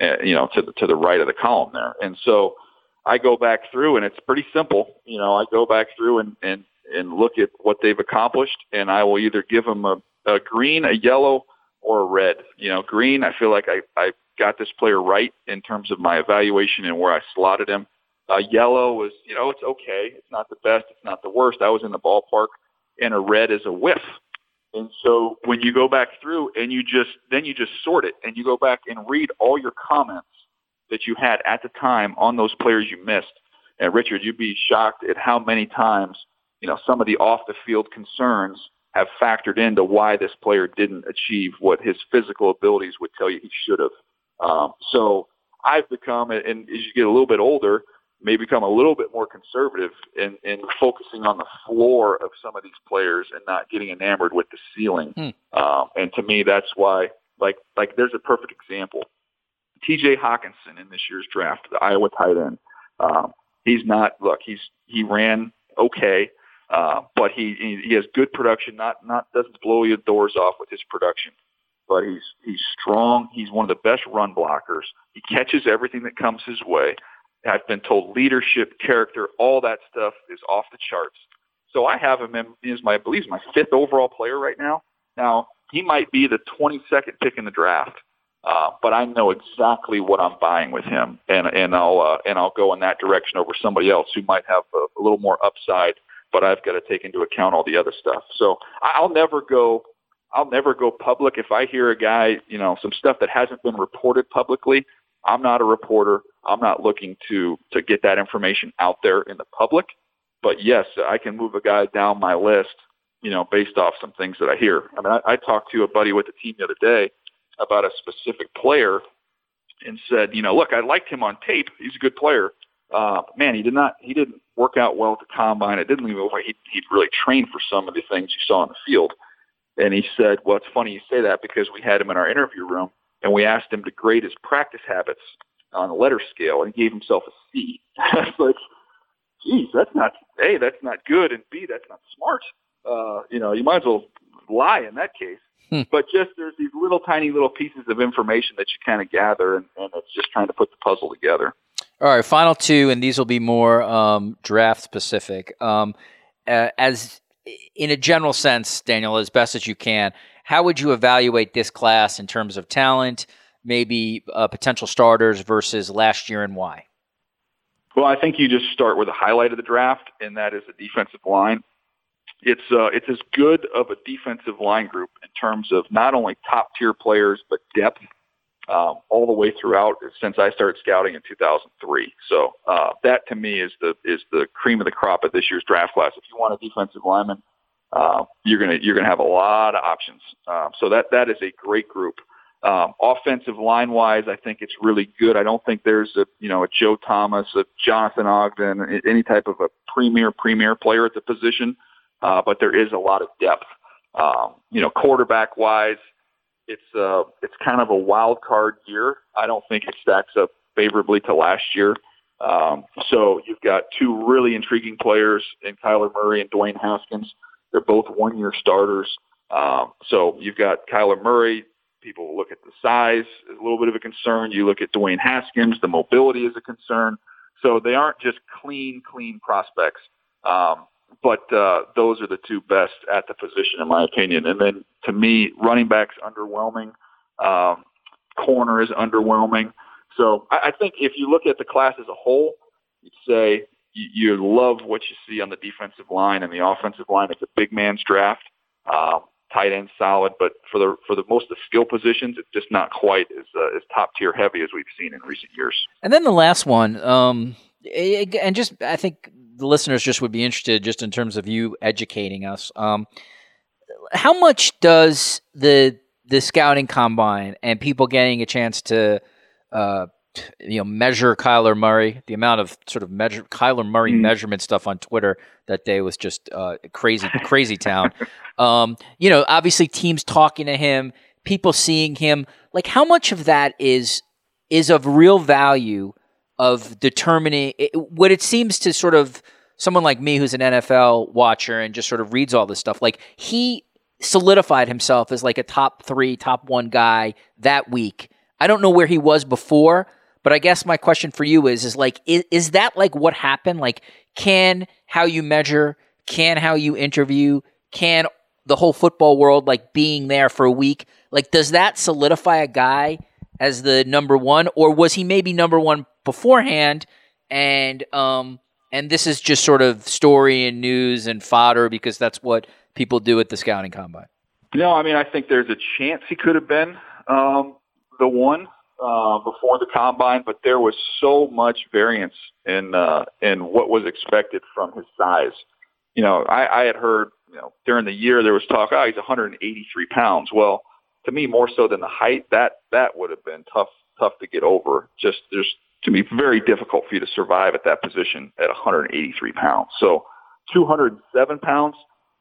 Uh, you know, to the to the right of the column there, and so I go back through, and it's pretty simple. You know, I go back through and and and look at what they've accomplished, and I will either give them a, a green, a yellow, or a red. You know, green, I feel like I, I got this player right in terms of my evaluation and where I slotted him. Uh, yellow was, you know, it's okay. It's not the best. It's not the worst. I was in the ballpark. And a red is a whiff. And so when you go back through and you just, then you just sort it and you go back and read all your comments that you had at the time on those players you missed. And Richard, you'd be shocked at how many times, you know, some of the off the field concerns have factored into why this player didn't achieve what his physical abilities would tell you he should have. Um, so I've become, and as you get a little bit older, may become a little bit more conservative in, in focusing on the floor of some of these players and not getting enamored with the ceiling. Hmm. Um, and to me, that's why, like, like there's a perfect example. T.J. Hockenson in this year's draft, the Iowa tight end. Um, he's not. Look, he's he ran okay. Uh, but he he has good production. Not not doesn't blow your doors off with his production, but he's he's strong. He's one of the best run blockers. He catches everything that comes his way. I've been told leadership, character, all that stuff is off the charts. So I have him is my I believe my fifth overall player right now. Now he might be the 22nd pick in the draft, uh, but I know exactly what I'm buying with him, and and I'll uh, and I'll go in that direction over somebody else who might have a, a little more upside but I've got to take into account all the other stuff. So I'll never go I'll never go public if I hear a guy, you know, some stuff that hasn't been reported publicly. I'm not a reporter. I'm not looking to to get that information out there in the public. But yes, I can move a guy down my list, you know, based off some things that I hear. I mean, I, I talked to a buddy with the team the other day about a specific player and said, you know, look, I liked him on tape. He's a good player. Uh, man, he did not. He didn't work out well at the combine. It didn't even he he'd really trained for some of the things you saw in the field. And he said, "Well, it's funny you say that because we had him in our interview room and we asked him to grade his practice habits on a letter scale, and he gave himself a C. it's like, geez, that's not A, that's not good, and B, that's not smart. Uh, you know, you might as well lie in that case. Hmm. But just there's these little tiny little pieces of information that you kind of gather, and, and it's just trying to put the puzzle together. All right, final two, and these will be more um, draft specific. Um, uh, as in a general sense, Daniel, as best as you can, how would you evaluate this class in terms of talent, maybe uh, potential starters versus last year, and why? Well, I think you just start with a highlight of the draft, and that is the defensive line. It's uh, it's as good of a defensive line group in terms of not only top tier players but depth um, all the way throughout since I started scouting in 2003. So uh, that to me is the is the cream of the crop of this year's draft class. If you want a defensive lineman, uh, you're gonna you're gonna have a lot of options. Um, so that that is a great group. Um, offensive line wise, I think it's really good. I don't think there's a you know a Joe Thomas, a Jonathan Ogden, any type of a premier premier player at the position, uh, but there is a lot of depth. Um, you know, quarterback wise, it's uh it's kind of a wild card year. I don't think it stacks up favorably to last year. Um, so you've got two really intriguing players in Kyler Murray and Dwayne Haskins. They're both one year starters. Um, so you've got Kyler Murray. People look at the size a little bit of a concern. You look at Dwayne Haskins, the mobility is a concern. So they aren't just clean, clean prospects. Um, but uh, those are the two best at the position, in my opinion. And then to me, running backs underwhelming, um, corner is underwhelming. So I, I think if you look at the class as a whole, you'd say you, you love what you see on the defensive line and the offensive line. It's a big man's draft. Um, tight end solid, but for the for the most of the skill positions, it's just not quite as uh, as top tier heavy as we've seen in recent years. And then the last one, um, and just I think the listeners just would be interested just in terms of you educating us. Um, how much does the the scouting combine and people getting a chance to uh, you know measure Kyler Murray. The amount of sort of measure Kyler Murray mm. measurement stuff on Twitter that day was just uh, crazy, crazy town. Um, you know, obviously teams talking to him, people seeing him. Like, how much of that is is of real value of determining it, what it seems to sort of someone like me who's an NFL watcher and just sort of reads all this stuff. Like he solidified himself as like a top three, top one guy that week. I don't know where he was before, but I guess my question for you is is like is, is that like what happened? Like can how you measure, can how you interview, can the whole football world like being there for a week, like does that solidify a guy as the number 1 or was he maybe number 1 beforehand and um and this is just sort of story and news and fodder because that's what people do at the scouting combine? No, I mean I think there's a chance he could have been um, the one uh, before the combine, but there was so much variance in uh, in what was expected from his size. You know, I, I had heard you know during the year there was talk, oh, he's 183 pounds. Well, to me, more so than the height, that that would have been tough tough to get over. Just there's to be very difficult for you to survive at that position at 183 pounds. So 207 pounds,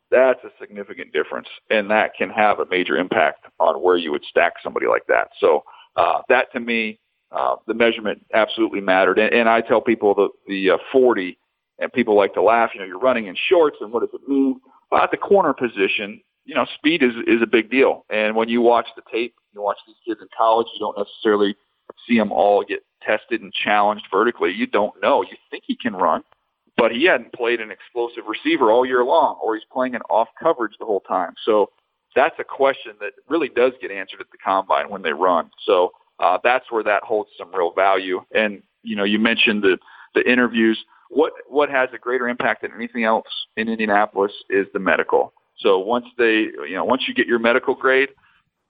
that's a significant difference, and that can have a major impact on where you would stack somebody like that. So uh, that to me, uh, the measurement absolutely mattered. And, and I tell people the the uh, 40, and people like to laugh. You know, you're running in shorts, and what does it mean? Well, at the corner position, you know, speed is is a big deal. And when you watch the tape, you watch these kids in college, you don't necessarily see them all get tested and challenged vertically. You don't know. You think he can run, but he hadn't played an explosive receiver all year long, or he's playing an off coverage the whole time. So that's a question that really does get answered at the combine when they run. So uh, that's where that holds some real value. And you know, you mentioned the the interviews. What what has a greater impact than anything else in Indianapolis is the medical. So once they, you know, once you get your medical grade,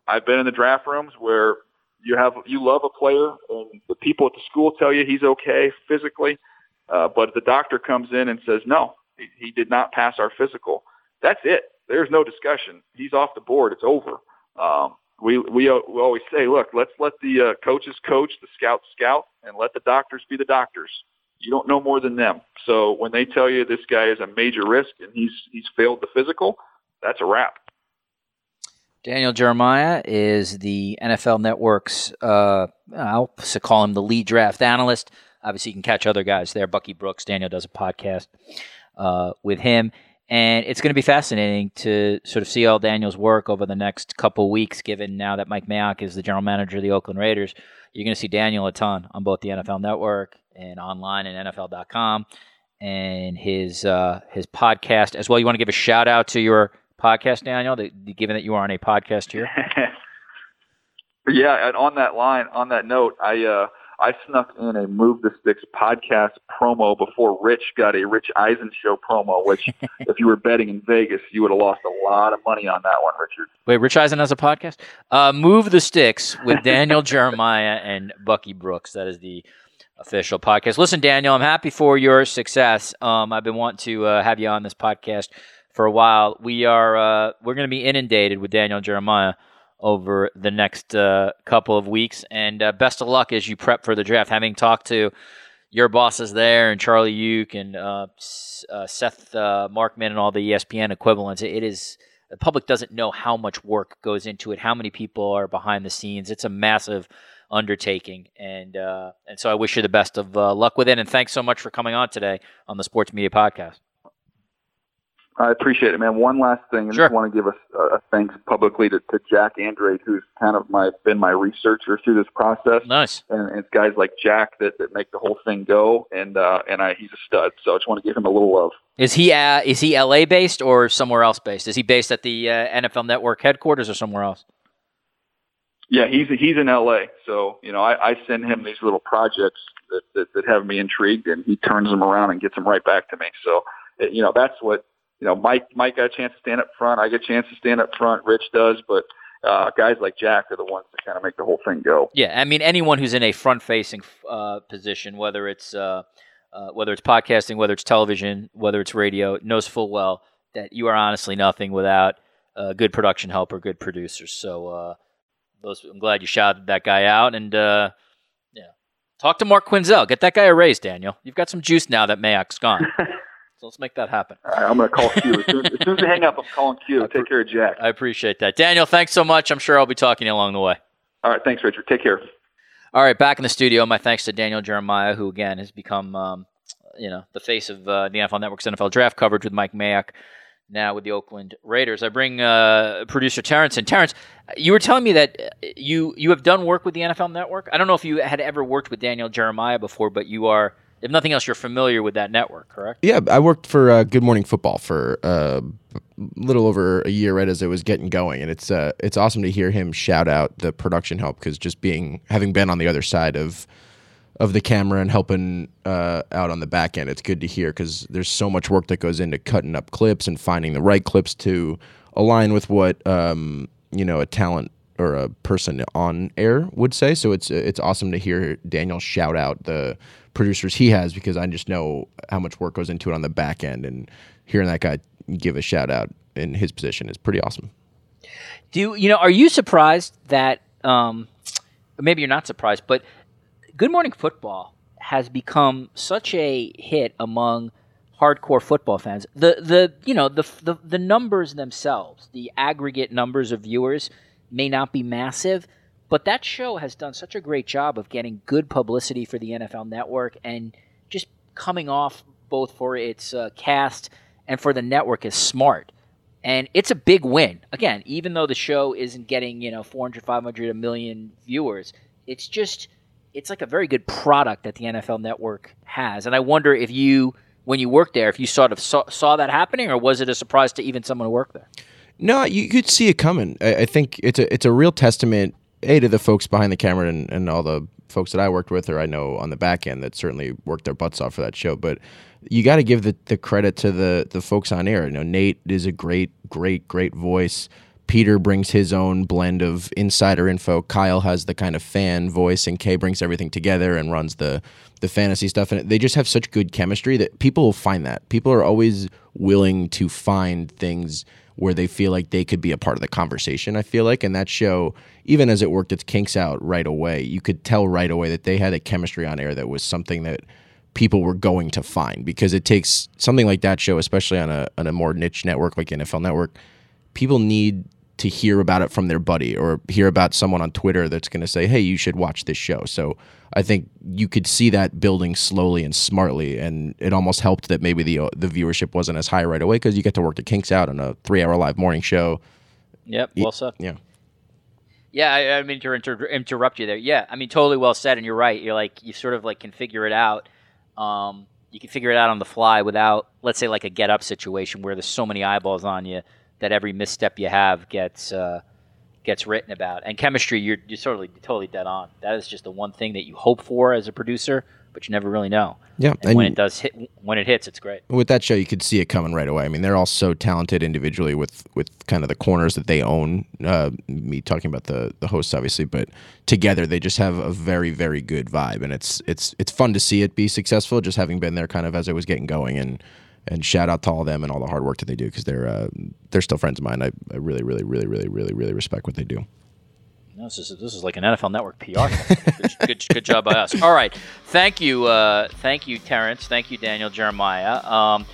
I've been in the draft rooms where you have you love a player and the people at the school tell you he's okay physically, uh, but the doctor comes in and says no, he, he did not pass our physical. That's it there's no discussion. He's off the board. It's over. Um, we we uh, we always say, look, let's let the uh, coaches coach, the scouts scout, and let the doctors be the doctors. You don't know more than them. So when they tell you this guy is a major risk and he's he's failed the physical, that's a wrap. Daniel Jeremiah is the NFL Network's, uh, I'll call him the lead draft analyst. Obviously, you can catch other guys there. Bucky Brooks, Daniel does a podcast uh, with him. And it's going to be fascinating to sort of see all Daniel's work over the next couple weeks, given now that Mike Mayock is the general manager of the Oakland Raiders. You're going to see Daniel a ton on both the NFL Network and online and NFL.com and his uh, his podcast as well. You want to give a shout out to your podcast, Daniel, that, given that you are on a podcast here? yeah, and on that line, on that note, I uh, I snuck in a Move the Sticks podcast promo before Rich got a Rich Eisen show promo, which if you were betting in Vegas, you would have lost a lot of money on that one, Richard. Wait, Rich Eisen has a podcast? Uh, Move the Sticks with Daniel Jeremiah and Bucky Brooks. That is the official podcast. Listen, Daniel, I'm happy for your success. Um, I've been wanting to uh, have you on this podcast for a while. We are uh, we're going to be inundated with Daniel Jeremiah over the next uh, couple of weeks. And uh, best of luck as you prep for the draft. Having talked to your bosses there and Charlie Yook and uh, uh Seth uh, Markman and all the ESPN equivalents, it is the public doesn't know how much work goes into it, how many people are behind the scenes. It's a massive undertaking, and uh, and so I wish you the best of luck with it. And thanks so much for coming on today on the Sports Media Podcast. I appreciate it, man. One last thing, I sure. just want to give a, a thanks publicly to, to Jack Andrade, who's kind of my been my researcher through this process. Nice. And, and it's guys like Jack that, that make the whole thing go, and uh, and I, he's a stud. So I just want to give him a little love. Is he uh, is he LA based or somewhere else based? Is he based at the uh, NFL Network headquarters or somewhere else? Yeah, he's he's in L.A. So you know, I, I send him these little projects that, that that have me intrigued, and he turns them around and gets them right back to me. So you know, that's what you know. Mike Mike got a chance to stand up front. I get a chance to stand up front. Rich does, but uh, guys like Jack are the ones that kind of make the whole thing go. Yeah, I mean, anyone who's in a front-facing uh, position, whether it's uh, uh, whether it's podcasting, whether it's television, whether it's radio, knows full well that you are honestly nothing without a good production help or good producers. So uh, those, I'm glad you shouted that guy out. And uh, yeah, talk to Mark Quenzel. Get that guy a raise, Daniel. You've got some juice now that Mayock's gone. so let's make that happen. All right, I'm going to call Q. As soon, as soon, as we hang up, I'm calling Q. Take care of Jack. I appreciate that. Daniel, thanks so much. I'm sure I'll be talking to you along the way. All right, thanks, Richard. Take care. All right, back in the studio. My thanks to Daniel Jeremiah, who again has become, um, you know, the face of uh, the NFL Network's NFL draft coverage with Mike Mayock now with the Oakland Raiders. I bring uh, producer Terrence in. Terrence, you were telling me that you you have done work with the NFL Network. I don't know if you had ever worked with Daniel Jeremiah before, but you are, if nothing else, you're familiar with that network, correct? Yeah, I worked for uh, Good Morning Football for uh, a little over a year, right as it was getting going, and it's uh, it's awesome to hear him shout out the production help because just being having been on the other side of of the camera and helping uh, out on the back end. It's good to hear because there's so much work that goes into cutting up clips and finding the right clips to align with what um, you know a talent or a person on air would say. So it's it's awesome to hear Daniel shout out the producers he has because I just know how much work goes into it on the back end and hearing that guy give a shout out in his position is pretty awesome. Do you, you know? Are you surprised that? Um, maybe you're not surprised, but Good Morning Football has become such a hit among hardcore football fans. The the you know the, the the numbers themselves, the aggregate numbers of viewers may not be massive, but that show has done such a great job of getting good publicity for the NFL Network and just coming off both for its uh, cast and for the network is smart. And it's a big win. Again, even though the show isn't getting, you know, 400, 500, a million viewers, it's just it's like a very good product that the NFL Network has. And I wonder if you, when you worked there, if you sort of saw, saw that happening, or was it a surprise to even someone who worked there? No, you could see it coming. I, I think it's a it's a real testament a to the folks behind the camera and, and all the folks that I worked with or I know on the back end that certainly worked their butts off for that show. But you got to give the, the credit to the the folks on air. You know, Nate is a great, great, great voice. Peter brings his own blend of insider info. Kyle has the kind of fan voice, and Kay brings everything together and runs the the fantasy stuff. And they just have such good chemistry that people will find that. People are always willing to find things where they feel like they could be a part of the conversation. I feel like, and that show, even as it worked its kinks out right away, you could tell right away that they had a chemistry on air that was something that people were going to find because it takes something like that show, especially on a on a more niche network like NFL Network. People need to hear about it from their buddy or hear about someone on Twitter that's going to say, "Hey, you should watch this show." So I think you could see that building slowly and smartly, and it almost helped that maybe the the viewership wasn't as high right away because you get to work the kinks out on a three hour live morning show. Yep, well said. Yeah. Yeah, I, I mean to inter- interrupt you there. Yeah, I mean totally well said, and you're right. You're like you sort of like can figure it out. Um, you can figure it out on the fly without, let's say, like a get up situation where there's so many eyeballs on you that every misstep you have gets uh, gets written about. And chemistry, you're you're totally totally dead on. That is just the one thing that you hope for as a producer, but you never really know. Yeah, and, and when it does hit, when it hits, it's great. With that show, you could see it coming right away. I mean, they're all so talented individually with with kind of the corners that they own. Uh, me talking about the the hosts, obviously, but together they just have a very very good vibe, and it's it's it's fun to see it be successful. Just having been there, kind of as it was getting going, and and shout out to all of them and all the hard work that they do because they're uh, they're still friends of mine. I, I really, really, really, really, really, really respect what they do. No, this is this is like an NFL Network PR. good, good, good, job by us. All right, thank you, uh, thank you, Terrence. Thank you, Daniel Jeremiah. Um,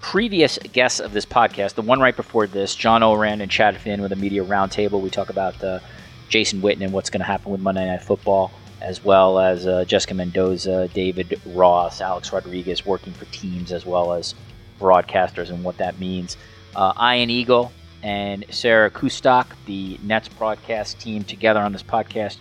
previous guests of this podcast, the one right before this, John Ourand and Chad Finn with a media roundtable. We talk about uh, Jason Witten and what's going to happen with Monday Night Football as well as uh, Jessica Mendoza, David Ross, Alex Rodriguez working for teams as well as broadcasters and what that means. Uh, Ian Eagle and Sarah Kustok, the Nets broadcast team, together on this podcast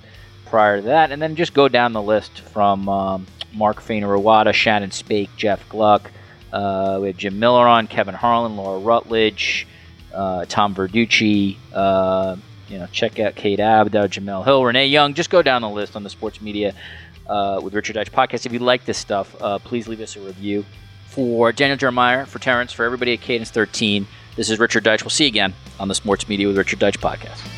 prior to that. And then just go down the list from um, Mark Fainaru-Wada, Shannon Spake, Jeff Gluck. Uh, we have Jim Miller on, Kevin Harlan, Laura Rutledge, uh, Tom Verducci, uh, You know, check out Kate Abdo, Jemele Hill, Renee Young. Just go down the list on the sports media uh, with Richard Deitsch podcast. If you like this stuff, uh, please leave us a review. For Daniel Jeremiah, for Terrence, for everybody at Cadence 13, this is Richard Deitsch. We'll see you again on the Sports Media with Richard Deitsch podcast.